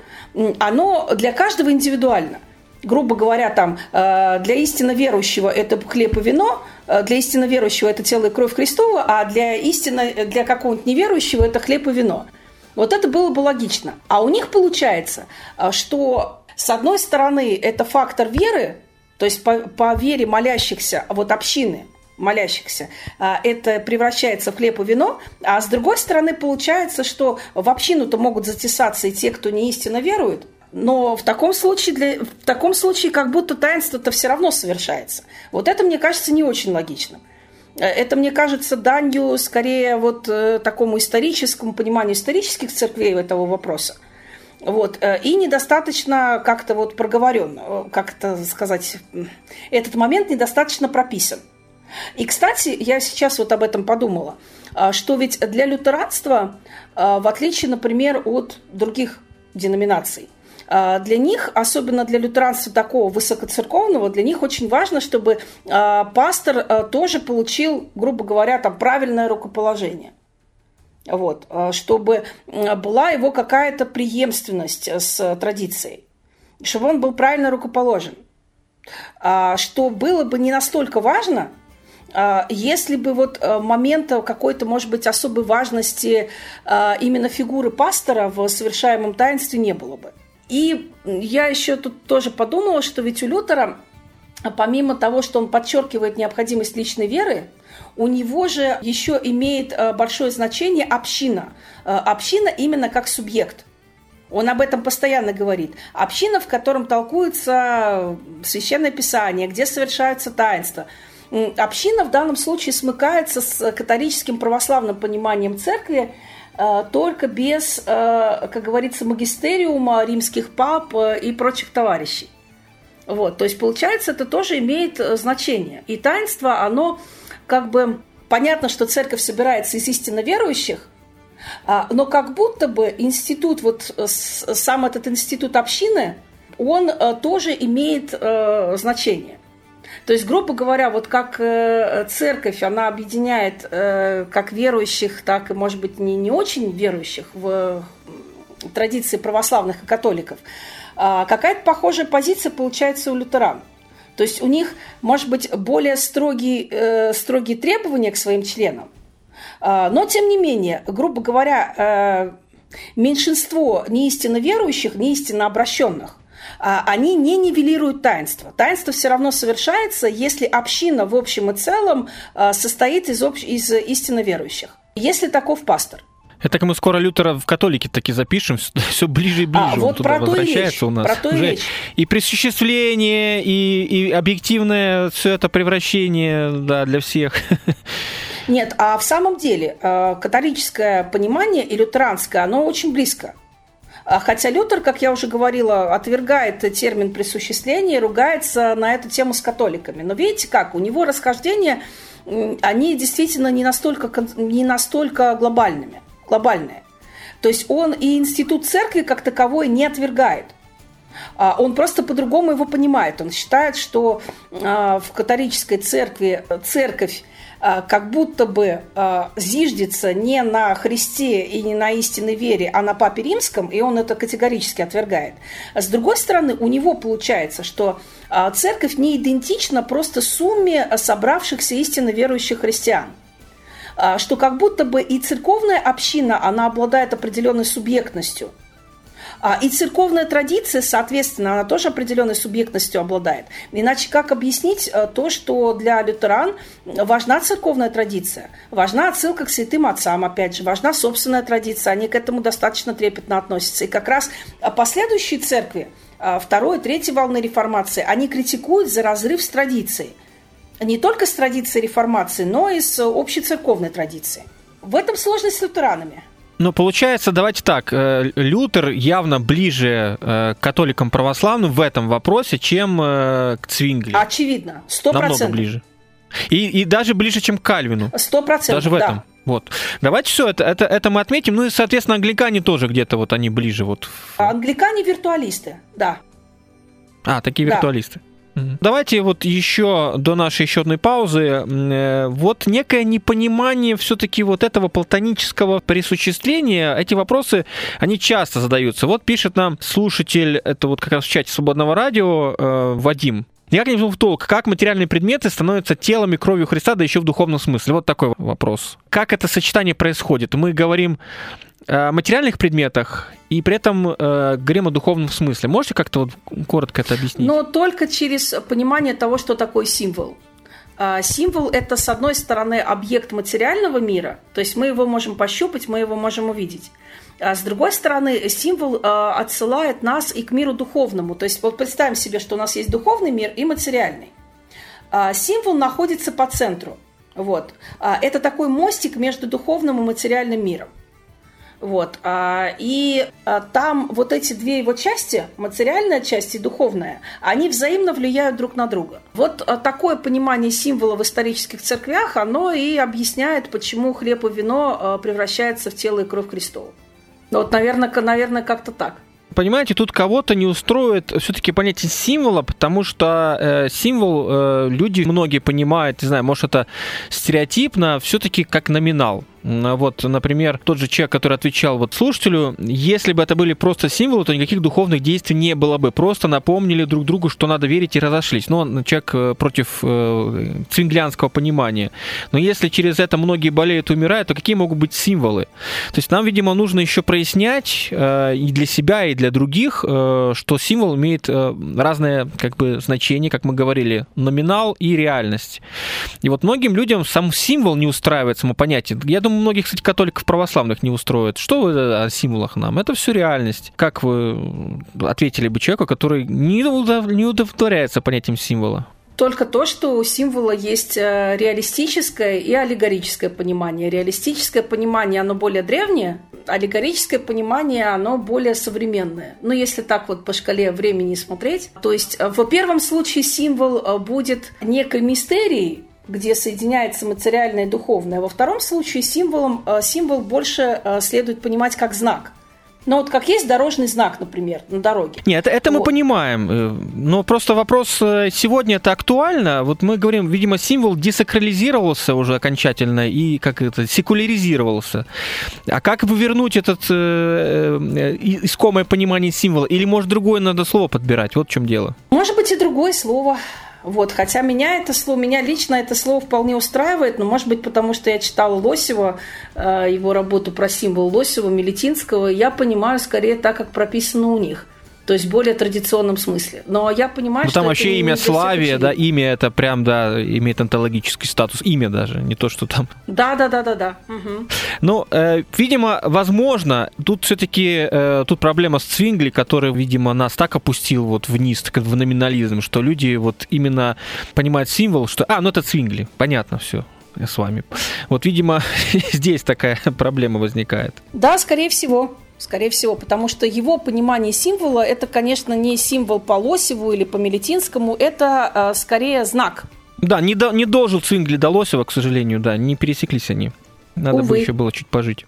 оно для каждого индивидуально. Грубо говоря, там, а, для истинно верующего это хлеб и вино, для истинно верующего это тело и кровь Христова, а для истинно, для какого-нибудь неверующего это хлеб и вино. Вот это было бы логично. А у них получается, а, что с одной стороны это фактор веры, то есть по, по вере молящихся, вот общины, молящихся, а, это превращается в хлеб и вино, а с другой стороны получается, что в общину-то могут затесаться и те, кто не истинно верует, но в таком случае, для, в таком случае как будто таинство-то все равно совершается. Вот это, мне кажется, не очень логичным. Э, это, мне кажется, данью скорее вот э, такому историческому пониманию исторических церквей этого вопроса. Вот. Э, и недостаточно как-то вот проговорен, как это сказать, этот момент недостаточно прописан. И, кстати, я сейчас вот об этом подумала, что ведь для лютеранства, в отличие, например, от других деноминаций, а, для них, особенно для лютеранства такого высокоцерковного, для них очень важно, чтобы а, пастор а, тоже получил, грубо говоря, там правильное рукоположение. Вот, чтобы была его какая-то преемственность с традицией, чтобы он был правильно рукоположен. Что было бы не настолько важно, если бы вот момента какой-то, может быть, особой важности именно фигуры пастора в совершаемом таинстве не было бы. И я еще тут тоже подумала, что ведь у Лютера, помимо того, что он подчеркивает необходимость личной веры, у него же еще имеет э, большое значение община. Э, община именно как субъект. Он об этом постоянно говорит. Община, в котором толкуется священное писание, где совершаются таинства. Община в данном случае смыкается с католическим православным пониманием церкви, Э, только без, э, как говорится, магистериума римских пап э, и прочих товарищей. Вот, то есть, получается, это тоже имеет значение. И таинство, оно как бы... Понятно, что церковь собирается из истинно верующих, а, но как будто бы институт, вот сам этот институт общины, он тоже имеет значение. То есть, грубо говоря, вот как э, церковь, она объединяет э, как верующих, так и, может быть, не, не очень верующих в традиции православных и католиков, а какая-то похожая позиция получается у лютеран. То есть у них, может быть, более строгие, э, строгие требования к своим членам. А, но, тем не менее, грубо говоря, меньшинство неистинно верующих, неистинно обращенных, они не нивелируют таинство. Таинство все равно совершается, если община в общем и целом а, состоит из, общ... из истинно верующих. Если таков пастор. Это мы скоро Лютера в католике таки запишем, все (laughs) ближе и ближе. А, он вот туда про возвращается речь, у нас. Про то Уже речь. И присуществление, и, и объективное все это превращение да, для всех. (laughs) Нет, а в самом деле э, католическое понимание и лютеранское, оно очень близко. А хотя Лютер, как я уже говорила, отвергает термин присуществления и ругается на эту тему с католиками. Но видите как, у него расхождения, они действительно не настолько, не настолько глобальными, глобальные. То есть он и институт церкви как таковой не отвергает. А, он просто по-другому его понимает. Он считает, что а, в католической церкви церковь как будто бы зиждется не на Христе и не на истинной вере, а на Папе Римском, и он это категорически отвергает. С другой стороны, у него получается, что церковь не идентична просто сумме собравшихся истинно верующих христиан что как будто бы и церковная община, она обладает определенной субъектностью – а, и церковная традиция, соответственно, она тоже определенной субъектностью обладает. Иначе как объяснить э, то, что для лютеран важна церковная традиция, важна отсылка к святым отцам, опять же, важна собственная традиция, они к этому достаточно трепетно относятся. И как раз последующие церкви, э, второй, третьей волны реформации, они критикуют за разрыв с традицией. Не только с традицией реформации, но и с общей церковной традицией. В этом сложность с лютеранами – ну, получается, давайте так, э, Лютер явно ближе э, к католикам православным в этом вопросе, чем э, к Цвингли. Очевидно, сто процентов. Намного ближе. И, и даже ближе, чем к Кальвину. Сто процентов, Даже в этом. Да. Вот. Давайте все, это, это, это мы отметим. Ну и, соответственно, англикане тоже где-то вот они ближе. Вот. Англикане виртуалисты, да. А, такие да. виртуалисты. Давайте вот еще до нашей еще одной паузы, э, вот некое непонимание все-таки вот этого платонического присуществления, эти вопросы, они часто задаются. Вот пишет нам слушатель, это вот как раз в чате Свободного радио, э, Вадим, Никак не в толк, как материальные предметы становятся телами кровью Христа, да еще в духовном смысле. Вот такой вопрос. Как это сочетание происходит? Мы говорим материальных предметах и при этом э, говорим о духовном смысле. Можете как-то вот коротко это объяснить? Но только через понимание того, что такое символ. А, символ – это, с одной стороны, объект материального мира, то есть мы его можем пощупать, мы его можем увидеть. А с другой стороны, символ э, отсылает нас и к миру духовному. То есть вот представим себе, что у нас есть духовный мир и материальный. А символ находится по центру. Вот. А это такой мостик между духовным и материальным миром. Вот. И там вот эти две его части, материальная часть и духовная, они взаимно влияют друг на друга. Вот такое понимание символа в исторических церквях, оно и объясняет, почему хлеб и вино превращаются в тело и кровь Христову. Ну вот, наверное, наверное, как-то так. Понимаете, тут кого-то не устроит все-таки понятие символа, потому что э, символ э, люди многие понимают, не знаю, может это стереотипно, все-таки как номинал. Вот, например, тот же человек, который отвечал вот слушателю, если бы это были просто символы, то никаких духовных действий не было бы. Просто напомнили друг другу, что надо верить и разошлись. Но он человек э, против э, цвинглянского понимания. Но если через это многие болеют и умирают, то какие могут быть символы? То есть нам, видимо, нужно еще прояснять э, и для себя, и для других, э, что символ имеет э, разное как бы значение, как мы говорили, номинал и реальность. И вот многим людям сам символ не устраивает само понятие. Я думаю, многих, кстати, католиков православных не устроит. Что вы о символах нам? Это все реальность. Как вы ответили бы человеку, который не, удов... не удовлетворяется понятием символа? Только то, что у символа есть э, реалистическое и аллегорическое понимание. Реалистическое понимание, оно более древнее, аллегорическое понимание, оно более современное. Но если так вот по шкале времени смотреть, то есть э, в первом случае символ э, будет некой мистерией, где соединяется материальное и духовное. Во втором случае символом, э, символ больше э, следует понимать как знак. Но вот как есть дорожный знак, например, на дороге. Нет, это вот. мы понимаем. Э, но просто вопрос сегодня это актуально. Вот мы говорим, видимо, символ десакрализировался уже окончательно и как это секуляризировался. А как вернуть этот э, искомое понимание символа? Или может другое надо слово подбирать? Вот в чем дело. Может быть и другое слово. Вот, хотя меня это слово, меня лично это слово вполне устраивает, но может быть потому, что я читала Лосева, э, его работу про символ Лосева, Мелетинского, я понимаю скорее так, как прописано у них – то есть в более традиционном смысле. Но я понимаю, ну, что там вообще имя Славия, да, имя это прям, да, имеет онтологический статус, имя даже, не то, что там. Да, да, да, да, да. Угу. Ну, э, видимо, возможно, тут все-таки э, тут проблема с Цвингли, который, видимо, нас так опустил вот вниз, так в номинализм, что люди вот именно понимают символ, что, а, ну это Цвингли, понятно все с вами. Вот, видимо, (laughs) здесь такая (laughs) проблема возникает. Да, скорее всего. Скорее всего, потому что его понимание символа это, конечно, не символ по Лосеву или по Мелетинскому, это э, скорее знак. Да, не, до, не дожил Цингли до Лосева, к сожалению, да, не пересеклись они. Надо Увы. бы еще было чуть пожить.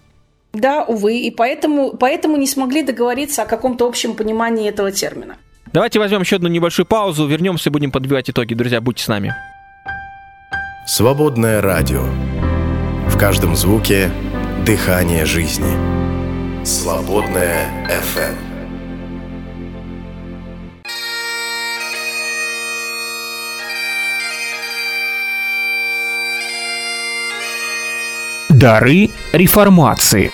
Да, увы, и поэтому, поэтому не смогли договориться о каком-то общем понимании этого термина. Давайте возьмем еще одну небольшую паузу, вернемся, будем подбивать итоги. Друзья, будьте с нами. Свободное радио. В каждом звуке дыхание жизни. Свободное FM. Дары реформации.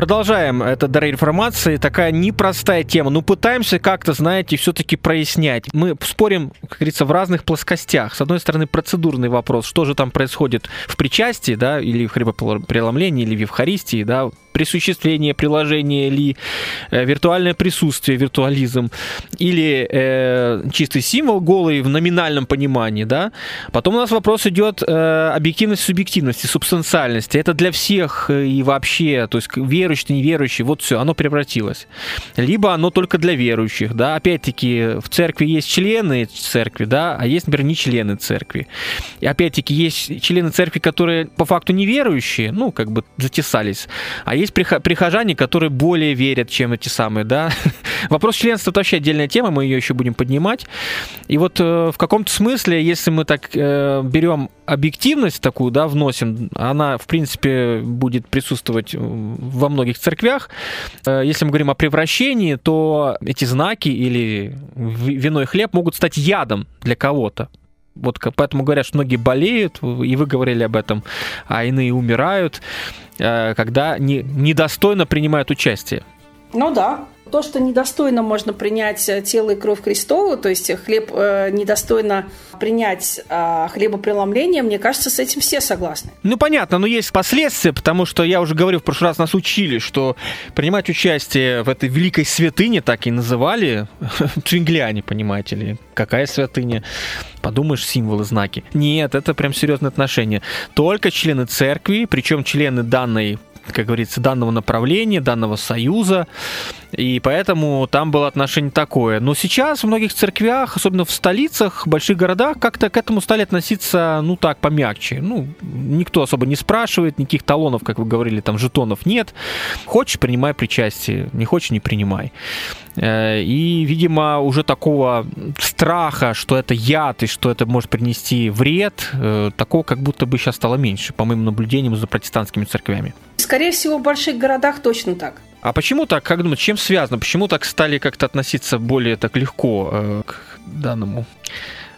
Продолжаем. Это дары информации. Такая непростая тема. Ну, пытаемся как-то, знаете, все-таки прояснять. Мы спорим, как говорится, в разных плоскостях. С одной стороны, процедурный вопрос. Что же там происходит в причастии, да, или в хлебопреломлении, или в Евхаристии, да, присуществление приложения или э, виртуальное присутствие, виртуализм, или э, чистый символ голый в номинальном понимании, да. Потом у нас вопрос идет э, объективность, субъективности, субстанциальности. Это для всех э, и вообще, то есть верующий, неверующий, вот все, оно превратилось. Либо оно только для верующих, да. Опять-таки в церкви есть члены церкви, да, а есть, например, не члены церкви. И опять-таки есть члены церкви, которые по факту неверующие, ну, как бы затесались, а есть прихожане, которые более верят, чем эти самые, да. (laughs) Вопрос членства это вообще отдельная тема, мы ее еще будем поднимать. И вот э, в каком-то смысле, если мы так э, берем объективность такую, да, вносим, она, в принципе, будет присутствовать во многих церквях. Э, если мы говорим о превращении, то эти знаки или вино и хлеб могут стать ядом для кого-то. Вот поэтому говорят, что многие болеют, и вы говорили об этом, а иные умирают, э, когда не, недостойно принимают участие. Ну да, то, что недостойно можно принять э, тело и кровь Христову, то есть хлеб э, недостойно принять э, хлебопреломление, мне кажется, с этим все согласны. Ну, понятно, но есть последствия, потому что я уже говорил, в прошлый раз нас учили, что принимать участие в этой великой святыне, так и называли, (laughs) цвингляне, понимаете ли, какая святыня, подумаешь, символы, знаки. Нет, это прям серьезное отношение. Только члены церкви, причем члены данной как говорится, данного направления, данного союза, и поэтому там было отношение такое. Но сейчас в многих церквях, особенно в столицах, больших городах, как-то к этому стали относиться, ну так, помягче. Ну, никто особо не спрашивает, никаких талонов, как вы говорили, там жетонов нет. Хочешь, принимай причастие, не хочешь, не принимай. Э, и, видимо, уже такого страха, что это яд и что это может принести вред, э, такого как будто бы сейчас стало меньше, по моим наблюдениям за протестантскими церквями. Скорее всего, в больших городах точно так. А почему так, как думаете, чем связано? Почему так стали как-то относиться более так легко э, к данному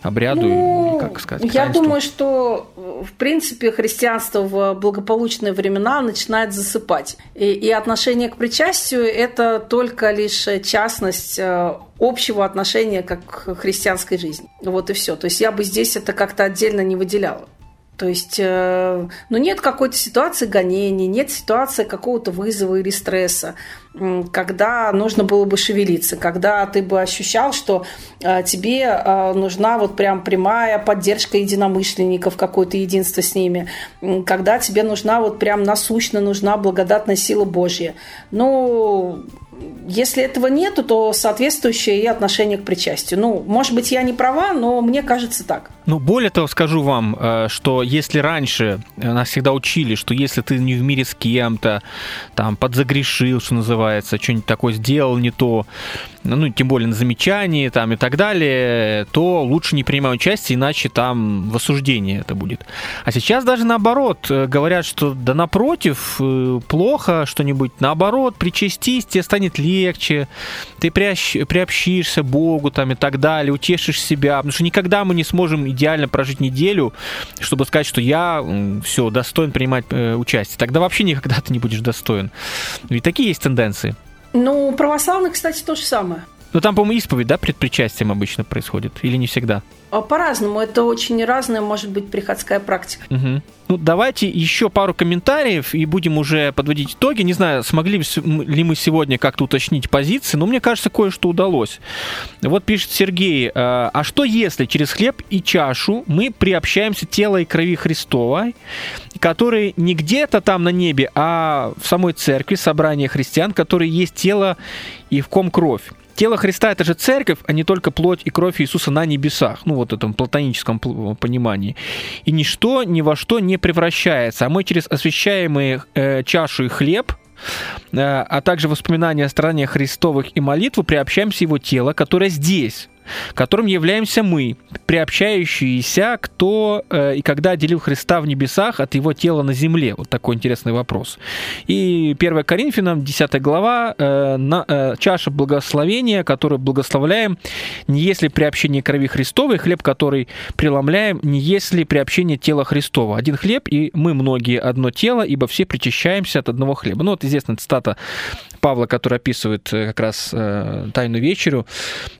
обряду, ну, или, как сказать, Я думаю, что, в принципе, христианство в благополучные времена начинает засыпать. И, и отношение к причастию – это только лишь частность э, общего отношения как к христианской жизни. Вот и все. То есть я бы здесь это как-то отдельно не выделяла. То есть, э, ну, нет какой-то ситуации гонения, нет ситуации какого-то вызова или стресса, когда нужно было бы шевелиться, когда ты бы ощущал, что э, тебе э, нужна вот прям прямая поддержка единомышленников, какое-то единство с ними, когда тебе нужна вот прям насущно нужна благодатная сила Божья. Ну, если этого нету, то соответствующее и отношение к причастию. Ну, может быть, я не права, но мне кажется так. Ну, более того, скажу вам, э, что если раньше нас всегда учили, что если ты не в мире с кем-то, там, подзагрешил, что называется, что-нибудь такое сделал не то, ну, тем более на замечании там и так далее, то лучше не принимай участие, иначе там в осуждении это будет. А сейчас даже наоборот, э, говорят, что да напротив, э, плохо что-нибудь, наоборот, причастись, тебе станет легче, ты приобщишься Богу там и так далее, утешишь себя, потому что никогда мы не сможем идеально прожить неделю, чтобы сказать, что я все, достоин принимать э, участие. Тогда вообще никогда ты не будешь достоин. Ведь такие есть тенденции. Ну, православных, кстати, то же самое. Но там, по-моему, исповедь, да, пред причастием обычно происходит? Или не всегда? А По-разному. Это очень разная, может быть, приходская практика. Угу. Ну, давайте еще пару комментариев и будем уже подводить итоги. Не знаю, смогли ли мы сегодня как-то уточнить позиции, но мне кажется, кое-что удалось. Вот пишет Сергей, э, а что если через хлеб и чашу мы приобщаемся тела и крови Христова, которые не где-то там на небе, а в самой церкви, собрание христиан, которые есть тело и в ком кровь? Тело Христа это же церковь, а не только плоть и кровь Иисуса на небесах, ну вот в этом платоническом понимании. И ничто ни во что не превращается, а мы через освящаемые э, чашу и хлеб э, а также воспоминания о стране Христовых и молитву приобщаемся его тело, которое здесь, которым являемся мы, приобщающиеся, кто э, и когда отделил Христа в небесах от его тела на земле? Вот такой интересный вопрос. И 1 Коринфянам, 10 глава, э, на, э, чаша благословения, которую благословляем, не если приобщение крови Христовой, хлеб, который преломляем, не если приобщение тела Христова. Один хлеб, и мы многие одно тело, ибо все причащаемся от одного хлеба. Ну вот известная цитата Павла, который описывает э, как раз э, Тайну вечерю.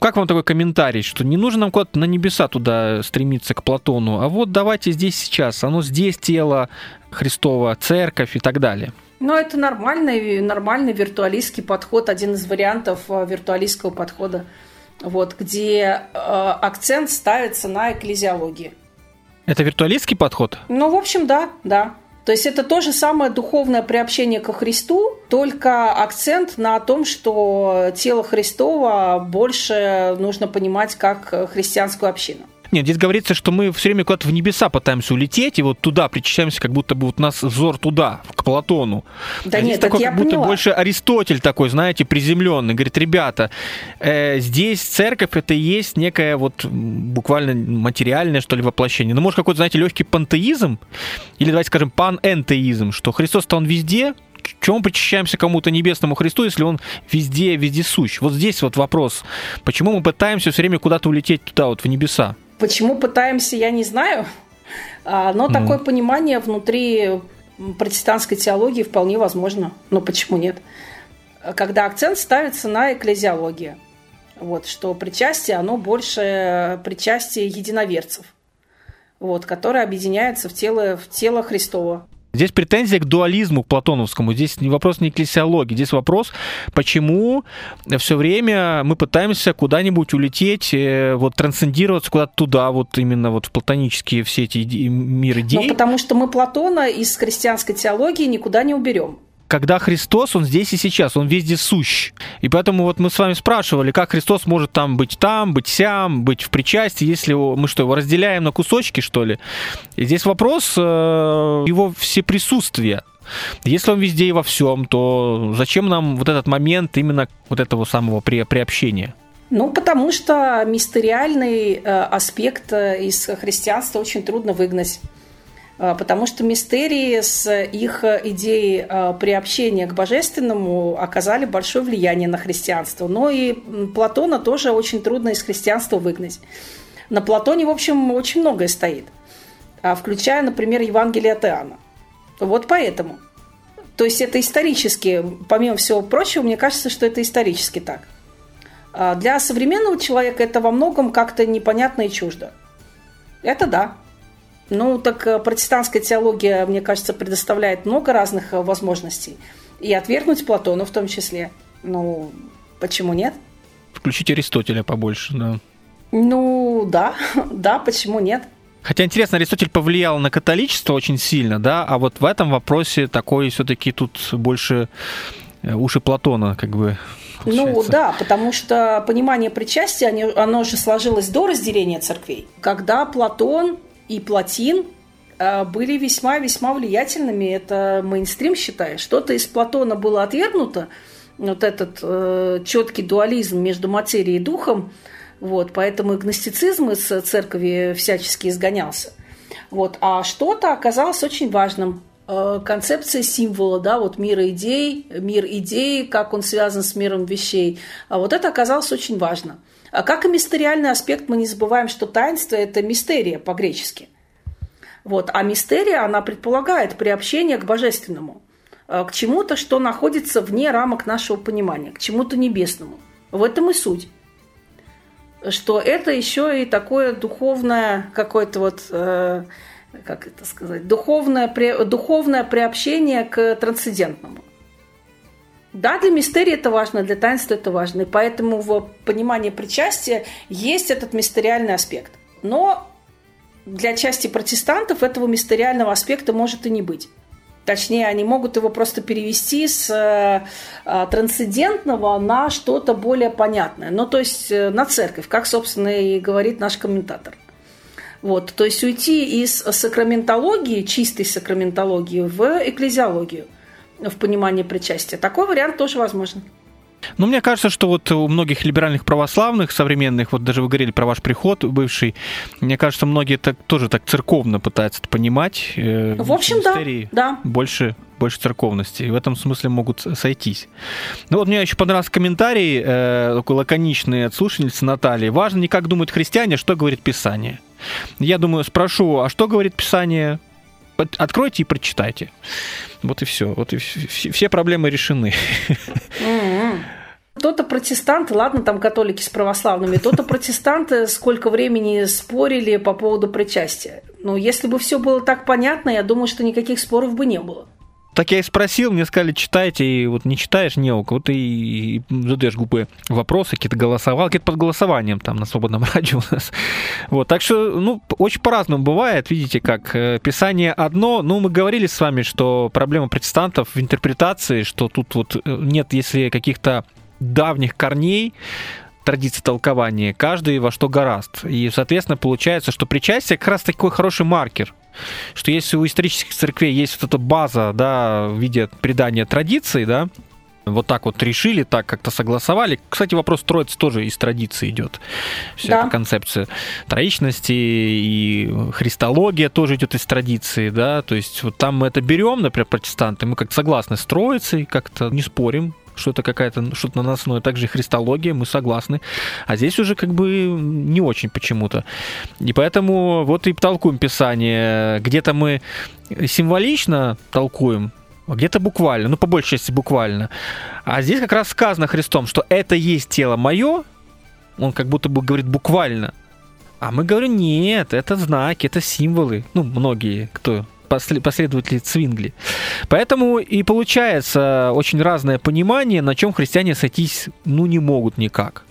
Как вам такой комментарий, что не нужно нам куда-то на небеса туда стремиться к Платону, а вот давайте здесь сейчас, оно здесь тело Христова, церковь и так далее. Ну, это нормальный, нормальный виртуалистский подход, один из вариантов э, виртуалистского подхода, вот, где э, акцент ставится на экклезиологии. Это виртуалистский подход? Ну, в общем, да, да. То есть это то же самое духовное приобщение ко Христу, только акцент на том, что тело Христова больше нужно понимать как христианскую общину. Нет, здесь говорится, что мы все время куда-то в небеса пытаемся улететь, и вот туда причащаемся, как будто бы вот у нас взор туда, к Платону. Да а нет, здесь такой, я как будто поняла. больше Аристотель такой, знаете, приземленный. Говорит, ребята, э, здесь церковь это и есть некое вот буквально материальное, что ли, воплощение. Ну, может, какой-то, знаете, легкий пантеизм, или давайте скажем панэнтеизм, что Христос-то он везде, чем мы причащаемся кому-то небесному Христу, если он везде, везде сущ? Вот здесь вот вопрос. Почему мы пытаемся все время куда-то улететь туда, вот в небеса? Почему пытаемся, я не знаю. А, Но Ну. такое понимание внутри протестантской теологии вполне возможно. Но почему нет? Когда акцент ставится на экклезиологию. Вот, что причастие, оно больше причастие единоверцев, вот, которые объединяются в тело, в тело Христова. Здесь претензия к дуализму, к платоновскому. Здесь не вопрос не экклесиологии. Здесь вопрос, почему все время мы пытаемся куда-нибудь улететь, э, вот трансцендироваться куда-то туда, вот именно вот в платонические все эти иде- мир Ну, потому что мы Платона из христианской теологии никуда не уберем. Когда Христос, он здесь и сейчас, он везде сущ. И поэтому вот мы с вами спрашивали, как Христос может там быть там, быть сям, быть в причастии, если его- мы что, его разделяем на кусочки, что ли? И здесь вопрос э, его всеприсутствия. Если он везде и во всем, то зачем нам вот этот момент именно вот этого самого при, приобщения? Ну, потому что мистериальный э, аспект э, из христианства очень трудно выгнать. Э, Потому что мистерии с их э, идеей э, приобщения к божественному оказали большое влияние на христианство. Но и Платона тоже очень трудно из христианства выгнать. На Платоне, в общем, очень многое стоит, а, включая, например, Евангелие от Иоанна. Вот поэтому. То есть это исторически, помимо всего прочего, мне кажется, что это исторически так. А Для современного человека это во многом как-то непонятно и чуждо. Это да. Ну, так э, протестантская теология, мне кажется, предоставляет много разных э, возможностей. И отвергнуть Платона в том числе. Ну, почему нет? Включить Аристотеля побольше, да. Ну, да, (laughs) да, почему нет? Хотя интересно, Аристотель повлиял на католичество очень сильно, да, а вот в этом вопросе такой все-таки тут больше э, уши Платона, как бы. Ну получается. да, потому что понимание причастия, оно же сложилось до разделения церквей, когда Платон и Платин э, были весьма-весьма влиятельными. Это мейнстрим, считаю. Что-то из Платона было отвергнуто, вот этот четкий дуализм между материей и духом, вот, поэтому и гностицизм из церкви всячески изгонялся. Вот, а что-то оказалось очень важным. Э, Концепция символа, да, вот мира идей, мир идей, как он связан с миром вещей. А вот это оказалось очень важно. А как и мистериальный аспект, мы не забываем, что таинство – это мистерия по-гречески. Вот. А мистерия, она предполагает приобщение к божественному, э, к чему-то, что находится вне рамок нашего понимания, к чему-то небесному. В этом и суть. что это еще и такое духовное какое-то вот э, как это сказать, духовное, духовное приобщение к трансцендентному. Да, для мистерии это важно, для таинства это важно. И поэтому в понимании причастия есть этот мистериальный аспект. Но для части протестантов этого мистериального аспекта может и не быть. Точнее, они могут его просто перевести с э, э, трансцендентного на что-то более понятное. Ну, то есть э, на церковь, как, собственно, и говорит наш комментатор. Вот, то есть уйти из сакраментологии, чистой сакраментологии, в экклезиологию, в понимании причастия. Такой вариант тоже возможен. Ну, мне кажется, что вот у многих либеральных православных современных, вот даже вы говорили про ваш приход бывший, мне кажется, многие так, тоже так церковно пытаются это понимать. Э, в общем, да, да. Больше, больше церковности. И в этом смысле могут сойтись. Ну вот мне еще понравился комментарий, э, такой лаконичный от слушательницы Натальи. Важно не как думают христиане, а что говорит Писание. Я думаю, спрошу, а что говорит Писание? Откройте и прочитайте. Вот и все. Вот и все проблемы решены. То-то протестанты, ладно, там католики с православными, то-то протестанты сколько времени спорили по поводу причастия. Но если бы все было так понятно, я думаю, что никаких споров бы не было. Так я и спросил, мне сказали, читайте, и вот не читаешь, не вот и, и задаешь глупые вопросы, какие-то голосовал, какие-то под голосованием там на свободном (laughs) радио у нас. Вот, так что, ну, очень по-разному бывает, видите, как э, Писание одно, ну, мы говорили с вами, что проблема протестантов в интерпретации, что тут вот э, нет, если каких-то давних корней, традиции толкования, каждый во что гораст. И, соответственно, получается, что причастие как раз такой хороший маркер, что если у исторических церквей есть вот эта база, да, в виде предания традиций, да, вот так вот решили, так как-то согласовали. Кстати, вопрос Троицы тоже из традиции идет. Вся да. эта концепция троичности и христология тоже идет из традиции, да, то есть вот там мы это берем, например, протестанты, мы как согласны с Троицей, как-то не спорим, что это какая-то что-то наносное, также христология, мы согласны. А здесь уже как бы не очень почему-то. И поэтому вот и толкуем Писание. Где-то мы символично толкуем, а где-то буквально, ну, по большей части буквально. А здесь как раз сказано Христом, что это есть тело мое, он как будто бы говорит буквально. А мы говорим, нет, это знаки, это символы. Ну, многие, кто последователи Цвингли. Поэтому и получается очень разное понимание, на чем христиане сойтись ну не могут никак.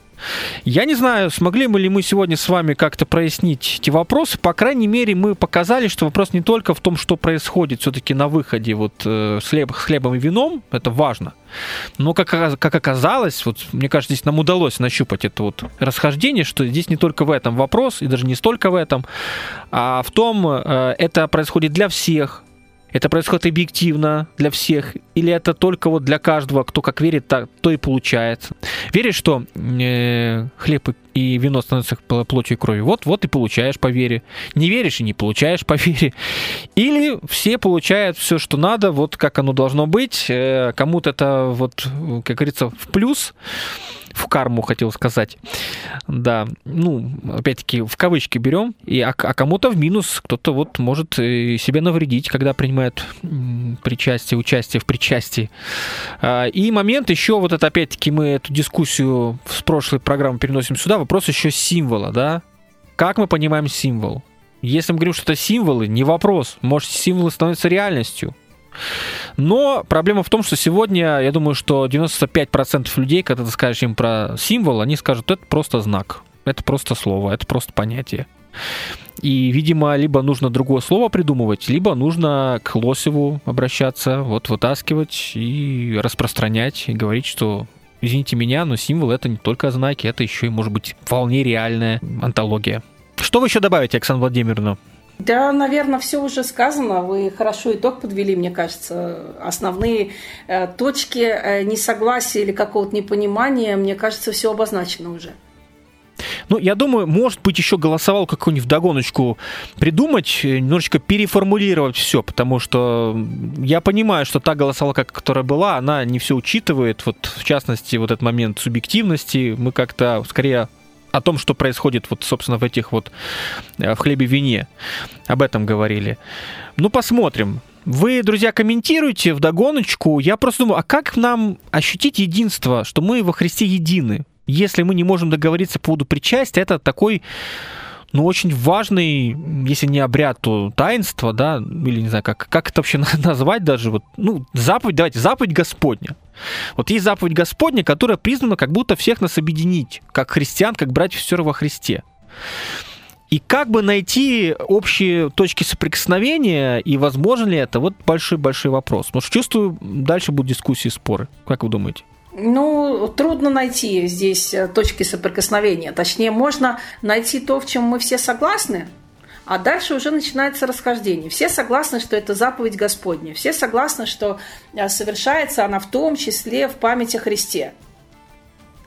Я не знаю, смогли мы ли мы сегодня с вами как-то прояснить эти вопросы. По крайней мере, мы показали, что вопрос не только в том, что происходит все-таки на выходе вот э, с, хлеб, с хлебом и вином, это важно. Но как, как оказалось, вот мне кажется, здесь нам удалось нащупать это вот расхождение, что здесь не только в этом вопрос, и даже не столько в этом, а в том, э, это происходит для всех, это происходит объективно для всех, или это только вот для каждого, кто как верит, так, то и получается. Веришь, что э, хлеб и вино становятся плотью и кровью? Вот, вот и получаешь по вере. Не веришь и не получаешь по вере. Или все получают все, что надо, вот как оно должно быть. Э, кому-то это вот, как говорится, в плюс, в карму хотел сказать. Да, ну, опять-таки, в кавычки берем, и, а, а кому-то в минус, кто-то вот может себе навредить, когда принимает причастие, участие в причастии. А, и момент еще, вот это опять-таки мы эту дискуссию с прошлой программы переносим сюда, вопрос еще символа, да? Как мы понимаем символ? Если мы говорим, что это символы, не вопрос. Может, символы становятся реальностью. Но проблема в том, что сегодня, я думаю, что 95% людей, когда ты скажешь им про символ, они скажут, это просто знак, это просто слово, это просто понятие. И, видимо, либо нужно другое слово придумывать, либо нужно к Лосеву обращаться, вот вытаскивать и распространять, и говорить, что извините меня, но символ это не только знаки, это еще и может быть вполне реальная антология. Что вы еще добавите, Оксана Владимировна? Да, наверное, все уже сказано. Вы хорошо итог подвели, мне кажется. Основные э, точки э, несогласия или какого-то непонимания, мне кажется, все обозначено уже. Ну, я думаю, может быть, еще голосовал какую-нибудь вдогоночку придумать, э, немножечко переформулировать все, потому что я понимаю, что та голосовалка, которая была, она не все учитывает. Вот, в частности, вот этот момент субъективности мы как-то скорее о том, что происходит вот, собственно, в этих вот, э, в хлебе-вине. Об этом говорили. Ну, посмотрим. Вы, друзья, комментируйте в догоночку. Я просто думаю, а как нам ощутить единство, что мы во Христе едины? если мы не можем договориться по поводу причастия, это такой ну, очень важный, если не обряд, то таинство, да, или не знаю, как, как это вообще (laughs) назвать даже, вот, ну, заповедь, давайте, заповедь Господня. Вот есть заповедь Господня, которая признана как будто всех нас объединить, как христиан, как братьев и сестры во Христе. И как бы найти общие точки соприкосновения, и возможно ли это, вот большой-большой вопрос. Что чувствую, дальше будут дискуссии, споры. Как вы думаете? Ну, трудно найти здесь э, точки соприкосновения. Точнее, можно найти то, в чем мы все согласны, а дальше уже начинается расхождение. Все согласны, что это заповедь Господня. Все согласны, что э, совершается она в том числе в память о Христе.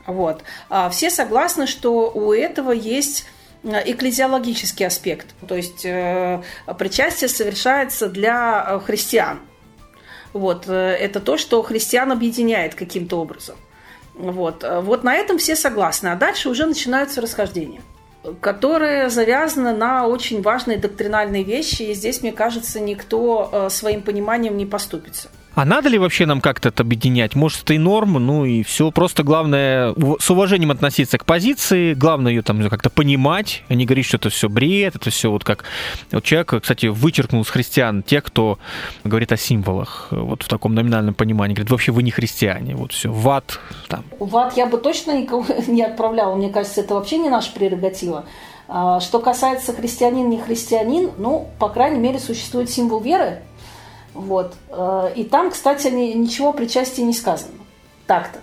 Вот. А все согласны, что у этого есть э, экклезиологический аспект. То есть причастие совершается для христиан – вот, э, это то, что христиан объединяет каким-то образом. Вот. Э, вот на этом все согласны. А дальше уже начинаются расхождения которые завязаны на очень важные доктринальные вещи, и здесь, мне кажется, никто э, своим пониманием не поступится. А надо ли вообще нам как-то это объединять? Может, это и норма, ну и все. Просто главное с уважением относиться к позиции, главное ее там как-то понимать, а не говорить, что это все бред, это все вот как... Вот человек, кстати, вычеркнул с христиан тех, кто говорит о символах, вот в таком номинальном понимании. Говорит, вообще вы не христиане, вот все, в ад там. В ад я бы точно никого (laughs) не отправляла, мне кажется, это вообще не наша прерогатива. А, что касается христианин, не христианин, ну, по крайней мере, существует символ веры, вот. Э, и там, кстати, ничего о причастии не сказано. Так-то,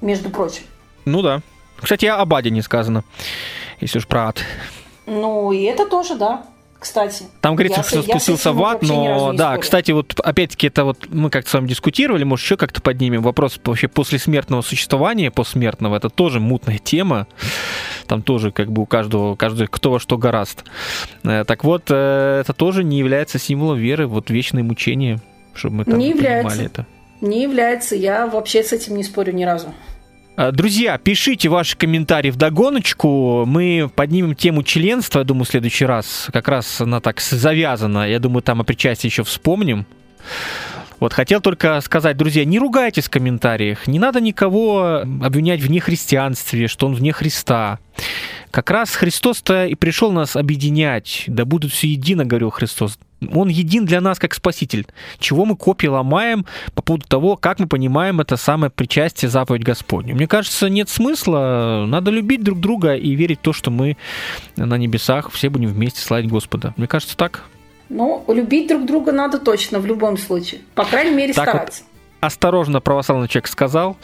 между прочим. Ну да. Кстати, об аде не сказано, если уж про ад. Ну, и это тоже, да кстати. Там говорится, я, что спустился в ад, но да, кстати, вот опять-таки это вот мы как-то с вами дискутировали, может еще как-то поднимем вопрос вообще после смертного существования, посмертного, это тоже мутная тема. Там тоже как бы у каждого, каждый кто во что гораст. Э, так вот, э, это тоже не является символом веры, вот вечное мучение, чтобы мы там не является. это. Не является, я вообще с этим не спорю ни разу. Э, друзья, пишите ваши комментарии в догоночку. Мы поднимем тему членства, я думаю, в следующий раз. Как раз она так завязана. Я думаю, там о причастии еще вспомним. Вот хотел только сказать, друзья, не ругайтесь в комментариях. Не надо никого обвинять в нехристианстве, что он вне Христа. Как раз Христос-то и пришел нас объединять. Да будут все едино, говорил Христос. Он един для нас как спаситель. Чего мы копии ломаем по поводу того, как мы понимаем это самое причастие, заповедь Господню. Мне кажется, нет смысла. Надо любить друг друга и верить в то, что мы на небесах все будем вместе славить Господа. Мне кажется, так. Ну, любить друг друга надо точно в любом случае. По крайней мере, так стараться. Вот осторожно православный человек сказал.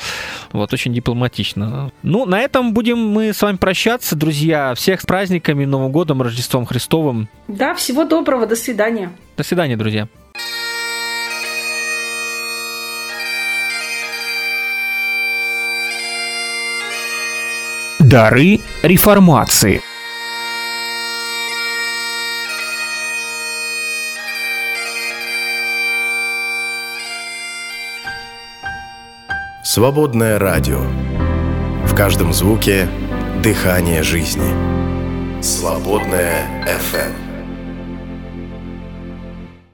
Вот, очень дипломатично. Ну, на этом будем мы с вами прощаться, друзья. Всех с праздниками, Новым годом, Рождеством Христовым. Да, всего доброго, до свидания. До свидания, друзья. Дары реформации. Свободное радио. В каждом звуке дыхание жизни. Свободное FM.